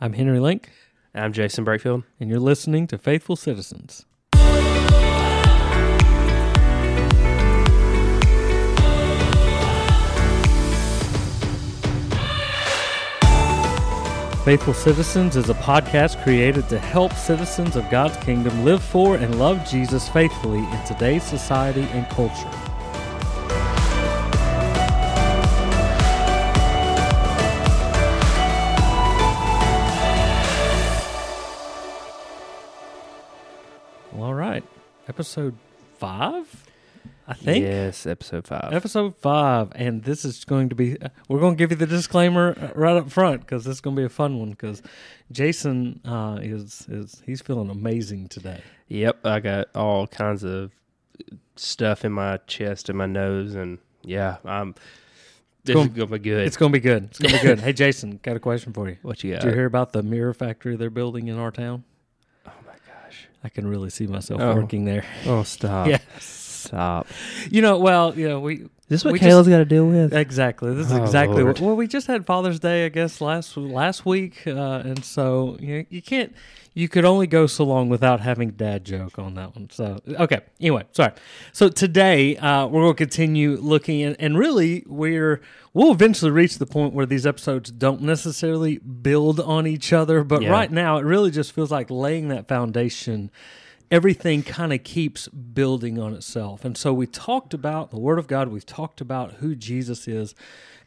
I'm Henry Link, I'm Jason Brakefield. and you're listening to Faithful Citizens. Faithful Citizens is a podcast created to help citizens of God's kingdom live for and love Jesus faithfully in today's society and culture. Episode five, I think. Yes, episode five. Episode five, and this is going to be. We're going to give you the disclaimer uh, right up front because this is going to be a fun one. Because Jason uh, is is he's feeling amazing today. yep, I got all kinds of stuff in my chest and my nose, and yeah, I'm. This Going- is gonna be good. It's going to be good. It's going to be good. hey, Jason, got a question for you. what you got? Did you hear about the mirror factory they're building in our town? I can really see myself Oh. working there. Oh, stop! Yeah. stop. You know, well, you know, we Is this what We Kayla's got to deal with? Exactly. This is Oh, exactly Lord. what. Well, we just had Father's Day, I guess, last last week, uh, and so you you can't. You could only go so long without having dad joke on that one. So okay. Anyway, sorry. So today uh, we're going to continue looking, at, and really we're we'll eventually reach the point where these episodes don't necessarily build on each other, but Yeah. right now it really just feels like laying that foundation everything kind of keeps building on itself. And so we talked about the Word of God, we've talked about who Jesus is.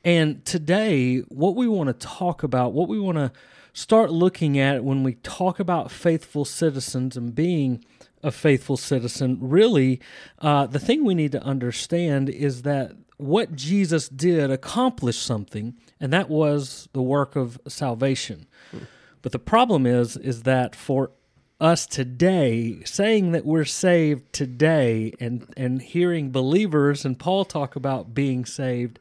And today, what we want to talk about, what we want to start looking at when we talk about faithful citizens and being a faithful citizen, really, uh, the thing we need to understand is that what Jesus did accomplished something, and that was the work of salvation. But the problem is, is that for us today, saying that we're saved today, and and hearing believers and Paul talk about being saved,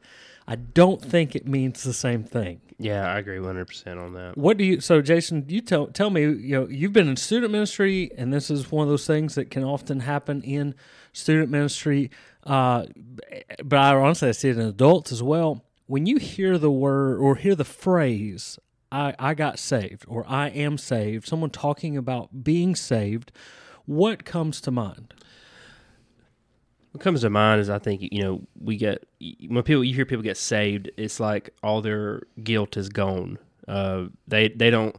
I don't think it means the same thing. Yeah, I agree 100 percent on that. What do you? So, Jason, you tell tell me. You know, you've been in student ministry, and this is one of those things that can often happen in student ministry. Uh, but I honestly I see it in adults as well. When you hear the word or hear the phrase "I I got saved" or "I am saved," someone talking about being saved, what comes to mind? What comes to mind is I think you know we get when people you hear people get saved, it's like all their guilt is gone. Uh, they they don't.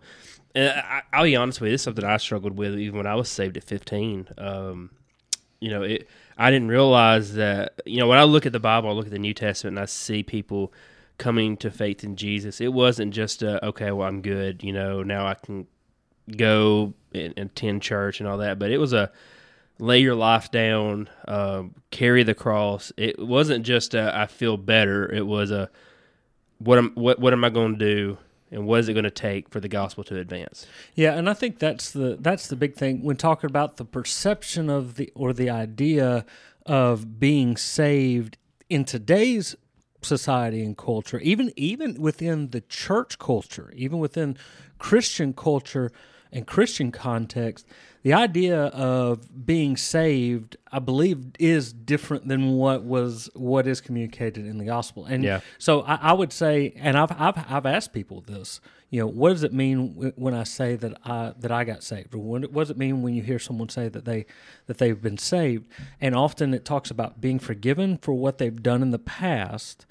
I, I'll be honest with you, this is something I struggled with even when I was saved at fifteen. Um, you know, it. I didn't realize that. You know, when I look at the Bible, I look at the New Testament, and I see people coming to faith in Jesus. It wasn't just a, okay, well, I'm good. You know, now I can go and attend church and all that. But it was a lay your life down, um, carry the cross. It wasn't just a, I feel better. It was a what am what what am I going to do, and what is it going to take for the gospel to advance? Yeah, and I think that's the that's the big thing when talking about the perception of the or the idea of being saved in today's society and culture, even even within the church culture, even within Christian culture and Christian context, the idea of being saved, I believe, is different than what was what is communicated in the gospel. And Yeah. so I, I would say, and I've, I've I've asked people this. You know, what does it mean when I say that I that I got saved, or what, what does it mean when you hear someone say that they that they've been saved? And often it talks about being forgiven for what they've done in the past,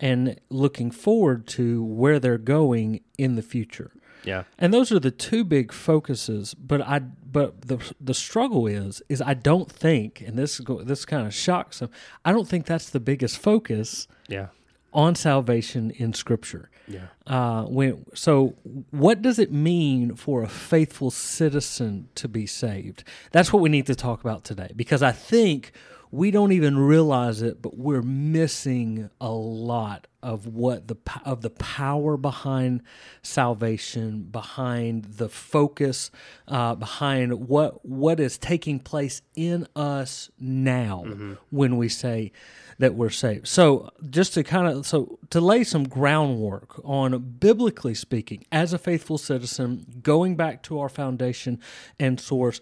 and looking forward to where they're going in the future. Yeah, And those are the two big focuses. But I, but the the struggle is, is I don't think, and this this kind of shocks them. I don't think that's the biggest focus yeah, on salvation in Scripture. yeah. Uh, when so, what does it mean for a faithful citizen to be saved? That's what we need to talk about today, because I think we don't even realize it, but we're missing a lot of what the of the power behind salvation, behind the focus, uh, behind what what is taking place in us now when we say that we're saved. So, just to kind of so to lay some groundwork on biblically speaking, as a faithful citizen, going back to our foundation and source,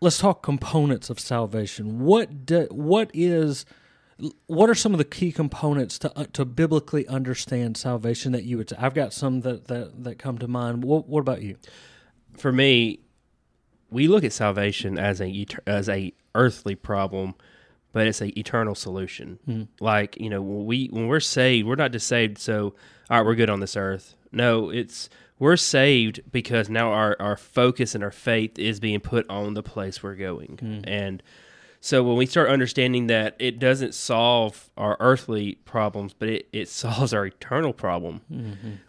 let's talk components of salvation. What do, what is what are some of the key components to uh, to biblically understand salvation that you would say? I've got some that that, that come to mind. What, what about you? For me, we look at salvation as a as a earthly problem, but it's a eternal solution. Like you know, when we when we're saved, we're not just saved so all right, we're good on this earth. No, it's we're saved because now our our focus and our faith is being put on the place we're going, and so when we start understanding that it doesn't solve our earthly problems, but it, it solves our eternal problem,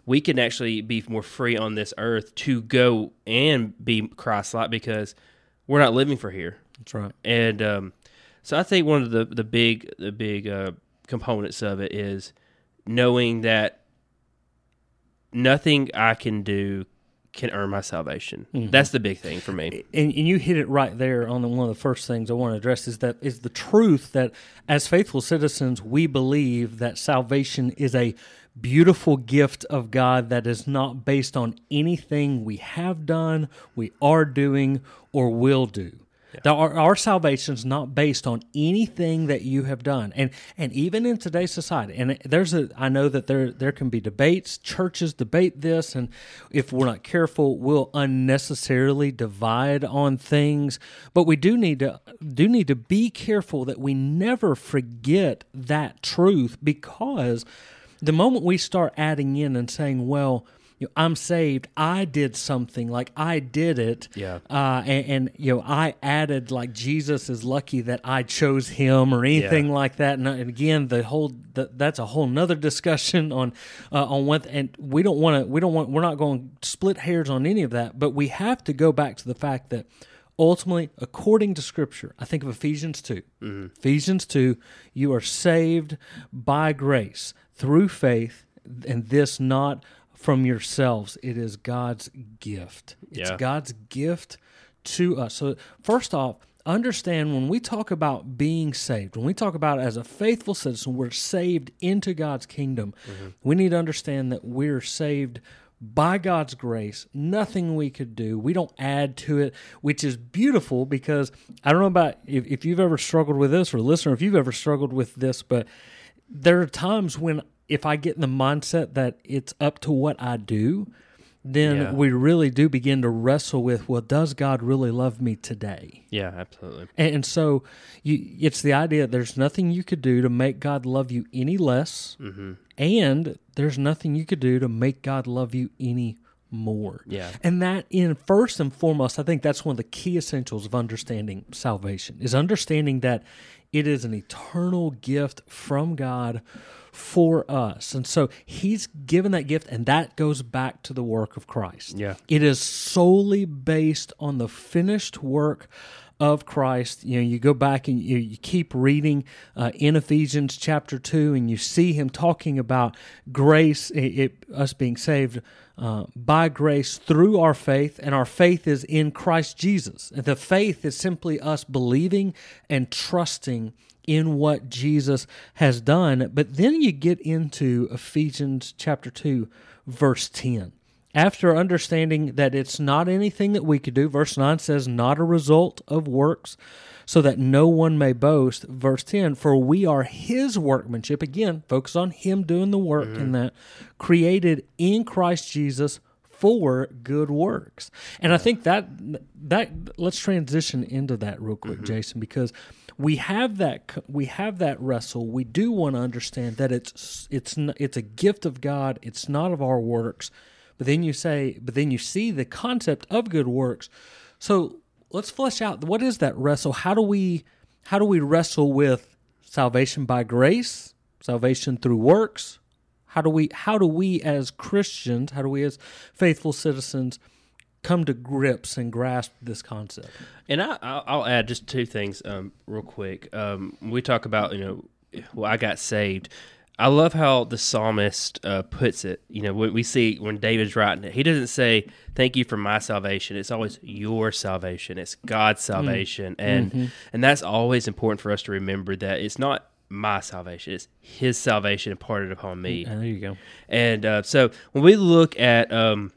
we can actually be more free on this earth to go and be Christ like because we're not living for here. That's right. And um, so I think one of the the big the big uh, components of it is knowing that nothing I can do can earn my salvation. Mm-hmm. That's the big thing for me. and, and you hit it right there on the, one of the first things I want to address is that is the truth that as faithful citizens we believe that salvation is a beautiful gift of God that is not based on anything we have done, we are doing, or will do. That our, our salvation is not based on anything that you have done, and and even in today's society, and there's a I know that there there can be debates. Churches debate this, and if we're not careful, we'll unnecessarily divide on things. But we do need to do need to be careful that we never forget that truth, because the moment we start adding in and saying, well. You know, I'm saved. I did something like I did it. Yeah. Uh, and, and you know, I added like Jesus is lucky that I chose him or anything Yeah. like that. And, and again, the whole the, that's a whole nother discussion on uh, on what. And we don't want to. We don't want. We're not going to split hairs on any of that. But we have to go back to the fact that ultimately, according to Scripture, I think of Ephesians 2. Ephesians 2, you are saved by grace through faith, and this not from yourselves. It is God's gift. It's Yeah. God's gift to us. So, first off, understand when we talk about being saved, when we talk about as a faithful citizen, we're saved into God's kingdom. Mm-hmm. We need to understand that we're saved by God's grace, nothing we could do. We don't add to it, which is beautiful because I don't know about if, if you've ever struggled with this or listener, if you've ever struggled with this, but there are times when if I get in the mindset that it's up to what I do, then Yeah. we really do begin to wrestle with, well, does God really love me today? Yeah, absolutely. And, and so you, it's the idea there's nothing you could do to make God love you any less, Mm-hmm. and there's nothing you could do to make God love you any more. Yeah. And that in first and foremost, I think that's one of the key essentials of understanding salvation is understanding that it is an eternal gift from God for us. And so he's given that gift and that goes back to the work of Christ. Yeah. It is solely based on the finished work of Christ. You know, you go back and you, you keep reading uh, in Ephesians chapter 2, and you see him talking about grace, it, it- us being saved uh, by grace through our faith, and our faith is in Christ Jesus. The faith is simply us believing and trusting in what Jesus has done. But then you get into Ephesians chapter 2, verse 10 after understanding that it's not anything that we could do, verse 9 says, not a result of works, so that no one may boast. Verse 10, for we are his workmanship. Again, focus on him doing the work in mm-hmm. that, created in Christ Jesus for good works. And I think that that let's transition into that real quick, mm-hmm. Jason, because we have that we have that wrestle. We do want to understand that it's it's it's a gift of God. It's not of our works. But then you say, but then you see the concept of good works. So let's flesh out what is that wrestle? How do we how do we wrestle with salvation by grace, salvation through works? How do we how do we as Christians, how do we as faithful citizens come to grips and grasp this concept? And I, I'll, I'll add just two things um, real quick. Um, we talk about, you know, well, I got saved. I love how the psalmist uh, puts it. You know, when we see when David's writing it, he doesn't say, "Thank you for my salvation." It's always your salvation. It's God's salvation, and and that's always important for us to remember that it's not my salvation; it's His salvation imparted upon me. And there you go. And uh, so when we look at um,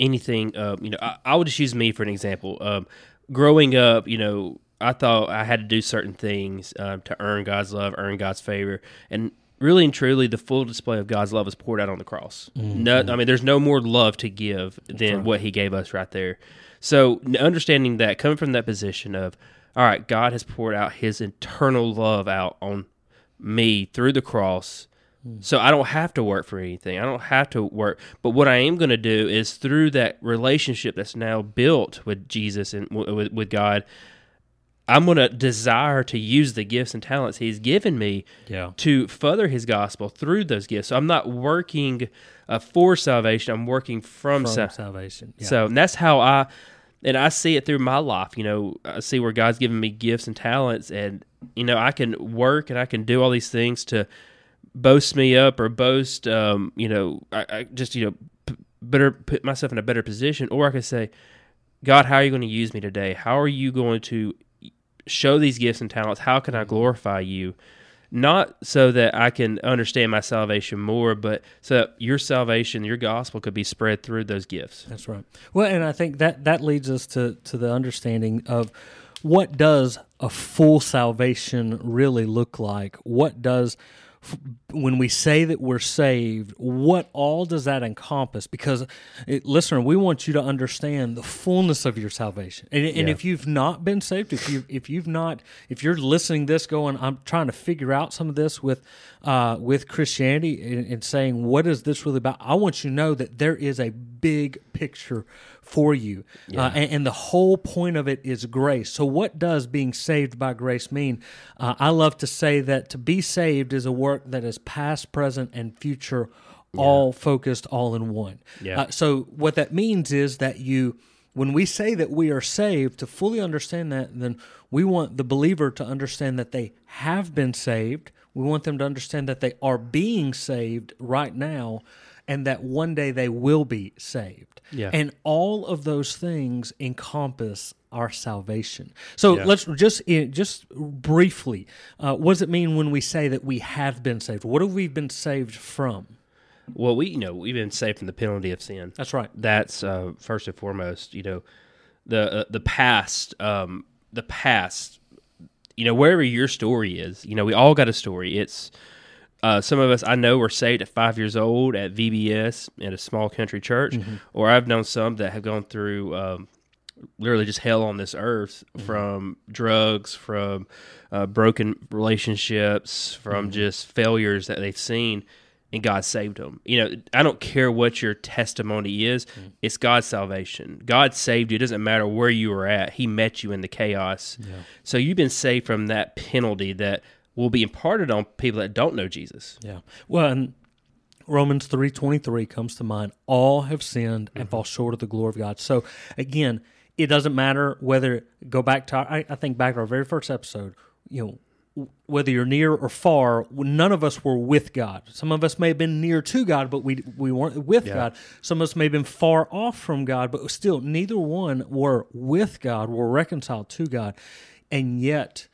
anything, uh, you know, I, I will just use me for an example. Um, growing up, you know, I thought I had to do certain things um, to earn God's love, earn God's favor, and really and truly, the full display of God's love is poured out on the cross. Mm-hmm. No, I mean, there's no more love to give than what He gave us right there. So, understanding that, coming from that position of, all right, God has poured out His eternal love out on me through the cross. So I don't have to work for anything. I don't have to work. But what I am going to do is through that relationship that's now built with Jesus and w- with God, I'm going to desire to use the gifts and talents He's given me Yeah. to further His gospel through those gifts. So I'm not working uh, for salvation. I'm working from, From sa- salvation. Yeah. so and that's how I and I see it through my life. You know, I see where God's given me gifts and talents, and you know, I can work and I can do all these things to boast me up or boast. Um, you know, I, I just you know p- better put myself in a better position, or I could say, God, how are you going to use me today? How are you going to show these gifts and talents? How can I glorify you? Not so that I can understand my salvation more, but so that your salvation, your gospel could be spread through those gifts. That's right. Well, and I think that that leads us to to the understanding of what does a full salvation really look like? What does when we say that we're saved, what all does that encompass? Because, it, listener, we want you to understand the fullness of your salvation. And, and Yeah. if you've not been saved, if you if you've not, if you're listening to this, going, I'm trying to figure out some of this with uh, with Christianity and, and saying, what is this really about? I want you to know that there is a big picture for you, uh, and, and the whole point of it is grace. So, what does being saved by grace mean? Uh, I love to say that to be saved is a work that is past, present, and future, all focused, all in one. Yeah. Uh, so, what that means is that you when we say that we are saved, to fully understand that, then we want the believer to understand that they have been saved. We want them to understand that they are being saved right now and that one day they will be saved. Yeah. And all of those things encompass our salvation. So Yeah. let's just eh, just briefly, uh, what does it mean when we say that we have been saved? What have we been saved from? Well, we you know we've been saved from the penalty of sin. That's right. That's uh, first and foremost. You know, the uh, the past, um, the past. You know, wherever your story is, you know, we all got a story. It's uh, some of us I know were saved at five years old at VBS in a small country church, or I've known some that have gone through um, literally just hell on this earth from drugs, from uh, broken relationships, from just failures that they've seen, and God saved them. You know, I don't care what your testimony is; it's God's salvation. God saved you. It doesn't matter where you were at; He met you in the chaos. So you've been saved from that penalty that will be imparted on people that don't know Jesus. Yeah. Well, and Romans three twenty three comes to mind. All have sinned and mm-hmm. fall short of the glory of God. So again, it doesn't matter whether go back to our, I, I think back to our very first episode. You know. Whether you're near or far, none of us were with God. Some of us may have been near to God, but we we weren't with God. Some of us may have been far off from God, but still, neither one were with God, were reconciled to God, and yet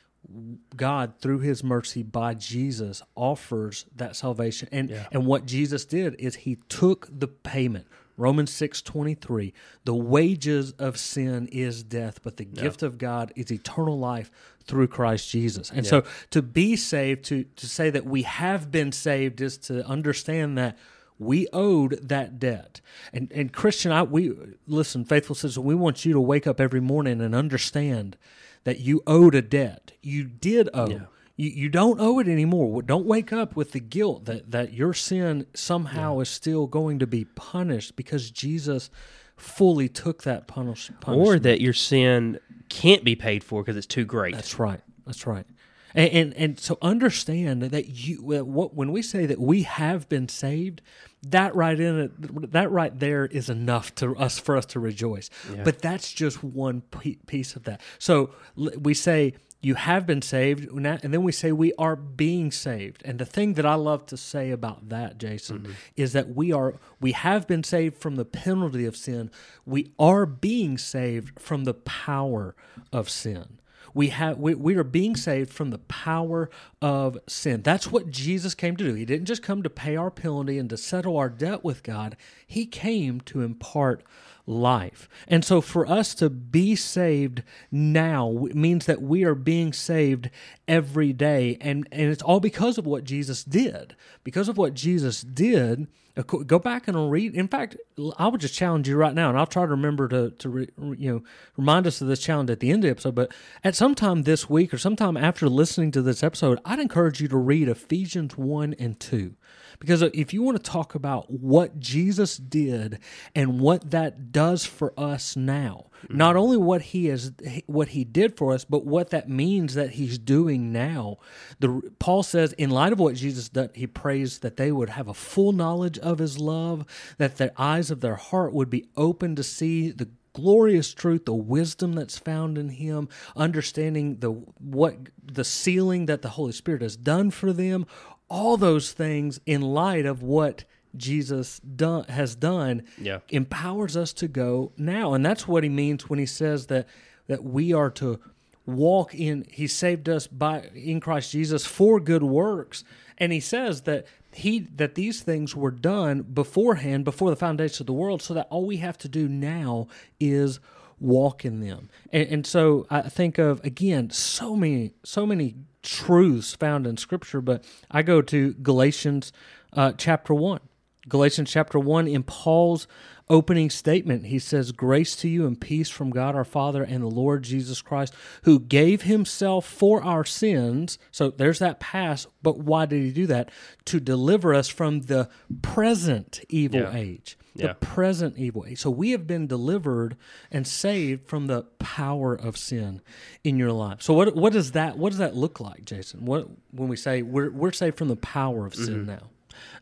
God, through His mercy by Jesus, offers that salvation. And and what Jesus did is He took the payment. Romans six twenty three. The wages of sin is death, but the gift of God is eternal life through Christ Jesus. And so, to be saved, to to say that we have been saved, is to understand that we owed that debt. And and Christian, I we listen, faithful citizen, we want you to wake up every morning and understand that you owed a debt. You did owe. You, you don't owe it anymore. Don't wake up with the guilt that, that your sin somehow is still going to be punished because Jesus fully took that punish, punishment. Or that your sin can't be paid for because it's too great. That's right. That's right. And, and and so understand that you uh, what when we say that we have been saved, that right in it, that right there is enough to us for us to rejoice. But that's just one piece of that. So we say you have been saved, and and then we say we are being saved. And the thing that I love to say about that, Jason, mm-hmm. is that we are we have been saved from the penalty of sin. We are being saved from the power of sin. We have we, we are being saved from the power of sin. That's what Jesus came to do. He didn't just come to pay our penalty and to settle our debt with God. He came to impart life. And so for us to be saved now means that we are being saved every day. And, and it's all because of what Jesus did. Because of what Jesus did, go back and read. In fact, I would just challenge you right now, and I'll try to remember to, to re, you know remind us of this challenge at the end of the episode. But at some time this week or sometime after listening to this episode, I'd encourage you to read Ephesians 1 and 2. Because if you want to talk about what Jesus did and what that does for us now, mm-hmm. not only what he is what he did for us, but what that means that he's doing now. The Paul says in light of what Jesus did, he prays that they would have a full knowledge of his love, that the eyes of their heart would be open to see the glorious truth, the wisdom that's found in him, understanding the what the sealing that the Holy Spirit has done for them, all those things in light of what Jesus done, has done yeah. empowers us to go now. And that's what he means when he says that that we are to walk in he saved us by in Christ Jesus for good works. And he says that he that these things were done beforehand before the foundation of the world so that all we have to do now is walk in them. And, and so I think of again so many so many truths found in Scripture, but I go to Galatians uh, chapter 1. Galatians chapter 1, in Paul's opening statement, he says, Grace to you and peace from God our Father and the Lord Jesus Christ, who gave himself for our sins. So there's that past, but why did he do that? To deliver us from the present evil yeah. age the yeah. present evil. Age. So we have been delivered and saved from the power of sin in your life. So what what does that what does that look like, Jason? What when we say we're we're saved from the power of sin mm-hmm. now?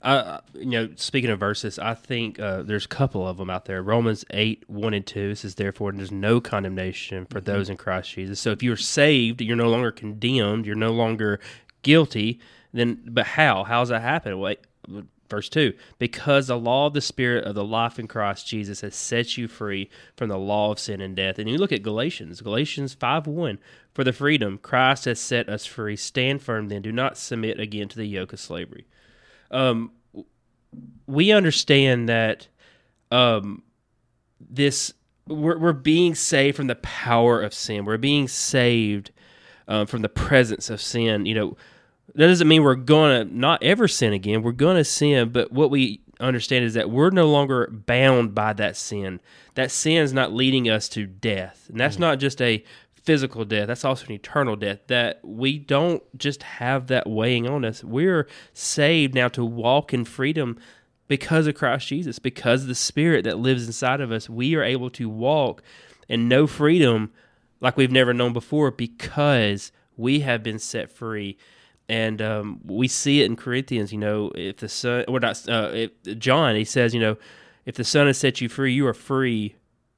Uh, you know, speaking of verses, I think uh, there's a couple of them out there. Romans 8, 1 and 2 says, Therefore, there's no condemnation for mm-hmm. those in Christ Jesus. So if you're saved, you're no longer condemned, you're no longer guilty. Then, but how? How's that happen? Well, Verse 2 Because the law of the Spirit of the life in Christ Jesus has set you free from the law of sin and death. And you look at Galatians, Galatians 5 1 For the freedom Christ has set us free, stand firm then, do not submit again to the yoke of slavery. Um, we understand that um, this we're, we're being saved from the power of sin. We're being saved um, from the presence of sin. You know, that doesn't mean we're going to not ever sin again. We're going to sin, but what we understand is that we're no longer bound by that sin. That sin is not leading us to death. And that's mm. not just a physical death, that's also an eternal death. That we don't just have that weighing on us. We're saved now to walk in freedom because of Christ Jesus, because the Spirit that lives inside of us. We are able to walk and know freedom like we've never known before because we have been set free and um, we see it in Corinthians. You know, if the son or not, uh, if, John, he says, you know, if the Son has set you free, you are free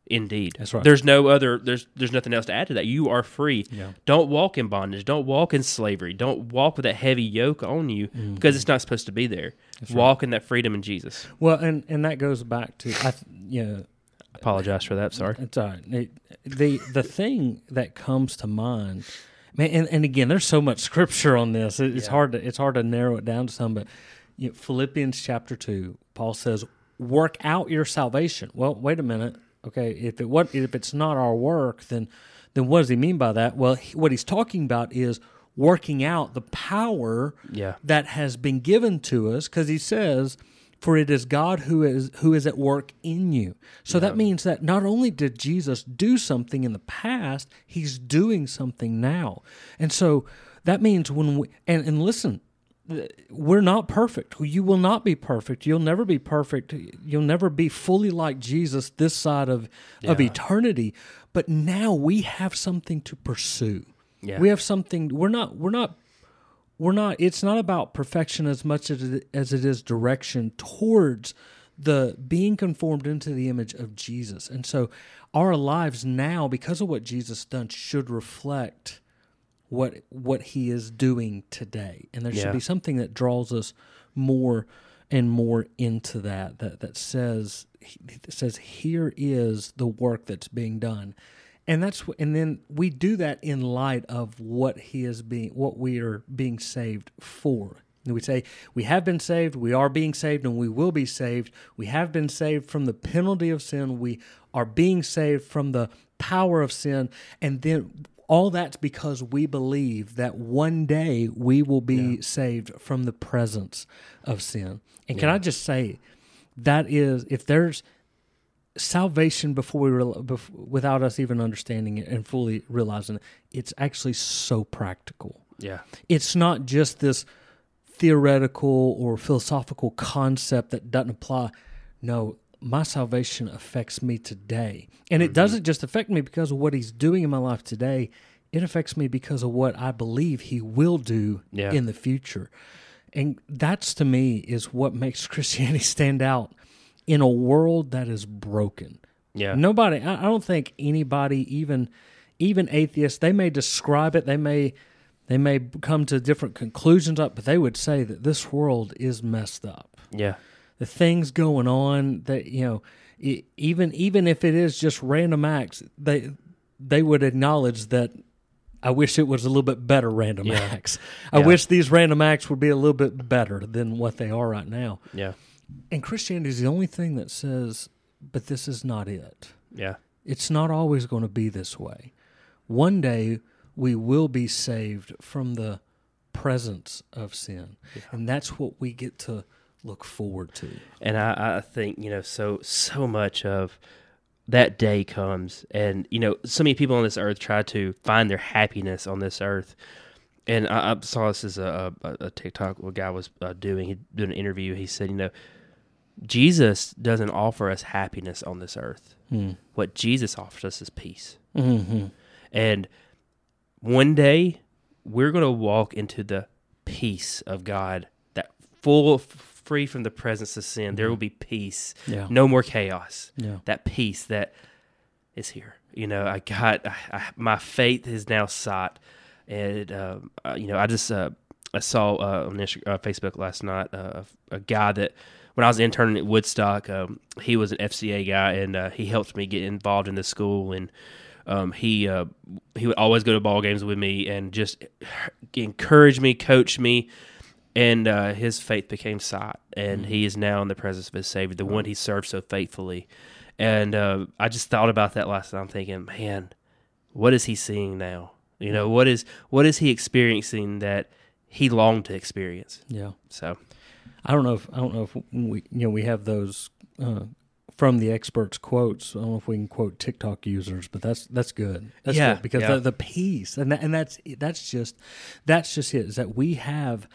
indeed. That's right. There's no other. There's there's nothing else to add to that. You are free. Yeah. Don't walk in bondage. Don't walk in slavery. Don't walk with that heavy yoke on you mm-hmm. because it's not supposed to be there. That's walk right. in that freedom in Jesus. Well, and and that goes back to I, you know. Apologize for that. Sorry. It's all right. It, the the thing that comes to mind Man, and, and again, there's so much scripture on this. It's yeah. hard to it's hard to narrow it down to some. But you know, Philippians chapter two, Paul says, "Work out your salvation." Well, wait a minute. Okay, if it what if it's not our work, then then what does he mean by that? Well, he, what he's talking about is working out the power yeah. that has been given to us, because he says for it is God who is who is at work in you. So yeah. that means that not only did Jesus do something in the past, he's doing something now. And so that means when we and, and listen, we're not perfect. You will not be perfect. You'll never be perfect. You'll never be fully like Jesus this side of yeah. of eternity. But now we have something to pursue. Yeah. We have something we're not we're not we're not it's not about perfection as much as it, as it is direction towards the being conformed into the image of Jesus. And so our lives now because of what Jesus done should reflect what what he is doing today. And there yeah. should be something that draws us more and more into that that that says that says here is the work that's being done and that's and then we do that in light of what he is being what we are being saved for And we say, we have been saved, we are being saved, and we will be saved. We have been saved from the penalty of sin. We are being saved from the power of sin. And then all that's because we believe that one day we will be yeah. saved from the presence of sin. And can I just say, that is, if there's salvation before we re- before, without us even understanding it and fully realizing it, it's actually so practical. Yeah, it's not just this theoretical or philosophical concept that doesn't apply. No, my salvation affects me today. And it mm-hmm. doesn't just affect me because of what he's doing in my life today, it affects me because of what I believe he will do yeah. in the future. And that's to me is what makes Christianity stand out in a world that is broken. Yeah. Nobody I don't think anybody even even atheists, they may describe it, they may they may come to different conclusions up, but they would say that this world is messed up. Yeah the things going on that you know it, even even if it is just random acts they they would acknowledge that I wish it was a little bit better random yeah. acts. I yeah. wish these random acts would be a little bit better than what they are right now. Yeah. And Christianity is the only thing that says, but this is not it. Yeah. It's not always going to be this way. One day we will be saved from the presence of sin. Yeah. And that's what we get to look forward to. And I, I think you know so so much of that day comes, and you know so many people on this earth try to find their happiness on this earth. And I, I saw this as a, a, a TikTok a guy was uh, doing. He did an interview. He said, you know, Jesus doesn't offer us happiness on this earth. Hmm. What Jesus offers us is peace. Mm-hmm. And one day we're going to walk into the peace of God, that full free from the presence of sin. There will be peace. Yeah. No more chaos. Yeah. That peace that is here. You know, I got I, I, my faith is now sought, and uh, you know, I just uh, I saw uh, on uh, Facebook last night uh, a guy that when I was interning at Woodstock, um, he was an FCA guy, and uh, he helped me get involved in the school and. Um, he uh, he would always go to ball games with me and just encourage me, coach me, and uh, his faith became sight, and mm-hmm. he is now in the presence of his Savior, the one he served so faithfully. And uh, I just thought about that last night. I'm thinking, man, what is he seeing now? You know, what is what is he experiencing that he longed to experience? Yeah. So, I don't know if I don't know if we you know we have those uh, from the experts quotes. I don't know if we can quote TikTok users, but that's that's good. That's yeah, good because yeah. the, the peace and that, and that's that's just that's just it is that we have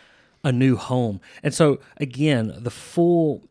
a new home. And so again, the full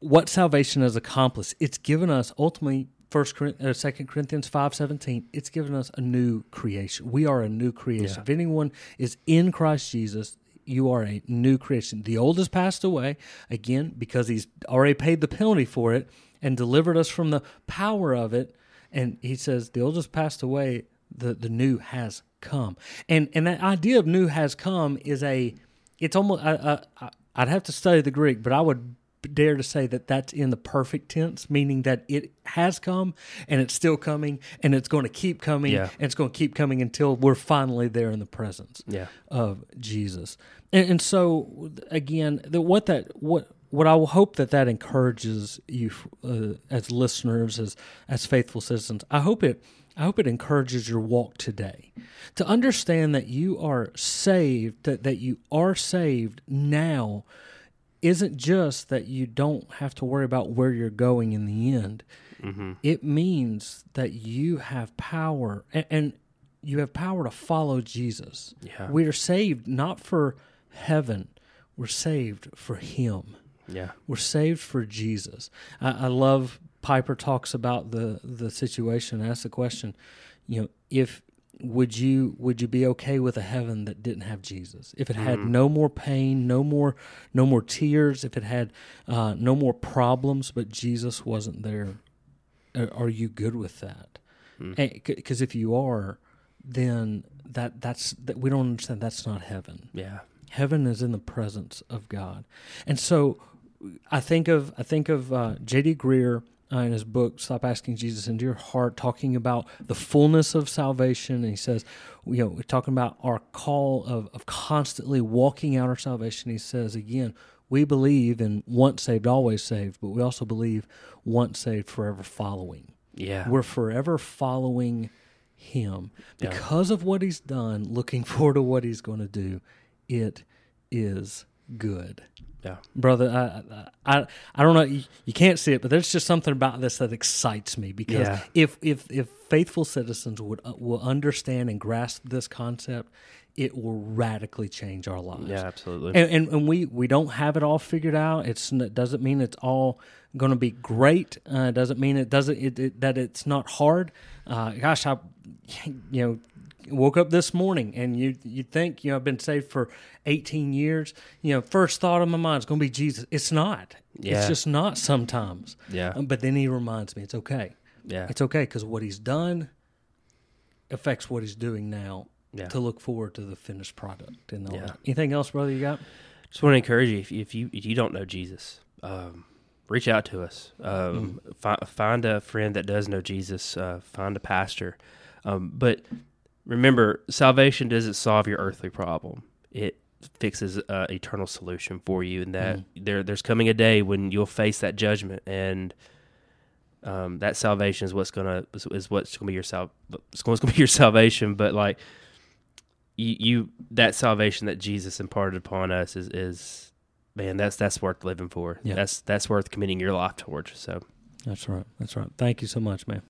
what salvation has accomplished, it's given us ultimately First uh, Second Corinthians five seventeen. It's given us a new creation. We are a new creation. Yeah. If anyone is in Christ Jesus, you are a new creation. The old has passed away again because He's already paid the penalty for it and delivered us from the power of it. And He says the old has passed away. The the new has come. And and that idea of new has come is a it's almost I, I, I'd have to study the Greek, but I would dare to say that that's in the perfect tense, meaning that it has come and it's still coming and it's going to keep coming yeah. and it's going to keep coming until we're finally there in the presence yeah. of Jesus. And, and so again, the, what that what what I hope that that encourages you uh, as listeners, as as faithful citizens. I hope it I hope it encourages your walk today to understand that you are saved, that, that you are saved now isn't just that you don't have to worry about where you're going in the end. Mm-hmm. It means that you have power and, and, you have power to follow Jesus. Yeah. We are saved not for heaven, we're saved for Him. Yeah. We're saved for Jesus. I, I love Piper talks about the the situation, asks the question, you know, if would you would you be okay with a heaven that didn't have Jesus? If it had mm. no more pain, no more no more tears, if it had uh, no more problems, but Jesus wasn't there, are you good with that? Because mm. if you are, then that that's that we don't understand. That's not heaven. Yeah, heaven is in the presence of God, and so I think of I think of uh, J.D. Greear uh, in his book, Stop Asking Jesus into Your Heart, talking about the fullness of salvation. And he says, you know, we're talking about our call of, of constantly walking out our salvation. He says, again, we believe in once saved, always saved, but we also believe once saved, forever following. Yeah. We're forever following him Yeah. because of what he's done, looking forward to what he's going to do. It is good. Yeah. Brother, I, I, I don't know. You, you can't see it, but there's just something about this that excites me because Yeah. if, if, if faithful citizens would uh, will understand and grasp this concept, it will radically change our lives. Yeah, absolutely. And, and, and we, we don't have it all figured out. It's it doesn't mean it's all going to be great. Uh, it doesn't mean it doesn't it, it, that it's not hard. Uh, gosh, I you know woke up this morning and you you think you know I've been saved for 18 years. You know, first thought in my mind is going to be Jesus. It's not. It's just not sometimes. yeah. Um, But then he reminds me it's okay. yeah. It's okay because what he's done affects what he's doing now. Yeah. To look forward to the finished product and all Yeah. that. Anything else, brother? You got? Just want to encourage you if, if you if you don't know Jesus, um, reach out to us. Um, fi- find a friend that does know Jesus. Uh, find a pastor. Um, but remember, salvation doesn't solve your earthly problem. It fixes an eternal solution for you, and that there there's coming a day when you'll face that judgment, and um, that salvation is what's gonna is, what's gonna be your sal it's gonna be your salvation. But like you, you that salvation that Jesus imparted upon us is is man that's that's worth living for. Yeah. That's that's worth committing your life towards. So That's right. That's right. Thank you so much, man.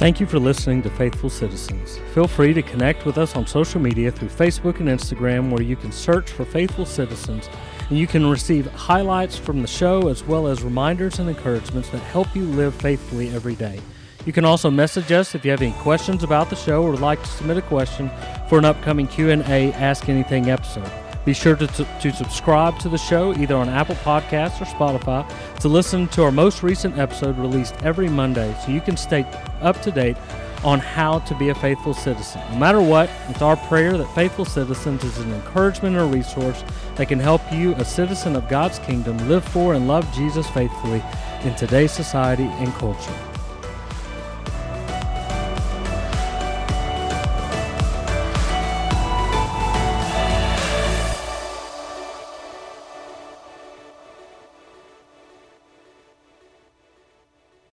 Thank you for listening to Faithful Citizens. Feel free to connect with us on social media through Facebook and Instagram, where you can search for Faithful Citizens and you can receive highlights from the show as well as reminders and encouragements that help you live faithfully every day. You can also message us if you have any questions about the show or would like to submit a question for an upcoming Q&A Ask Anything episode. Be sure to, to, to subscribe to the show either on Apple Podcasts or Spotify to listen to our most recent episode released every Monday so you can stay up to date on how to be a faithful citizen. No matter what, it's our prayer that Faithful Citizens is an encouragement and a resource that can help you, a citizen of God's kingdom, live for and love Jesus faithfully in today's society and culture.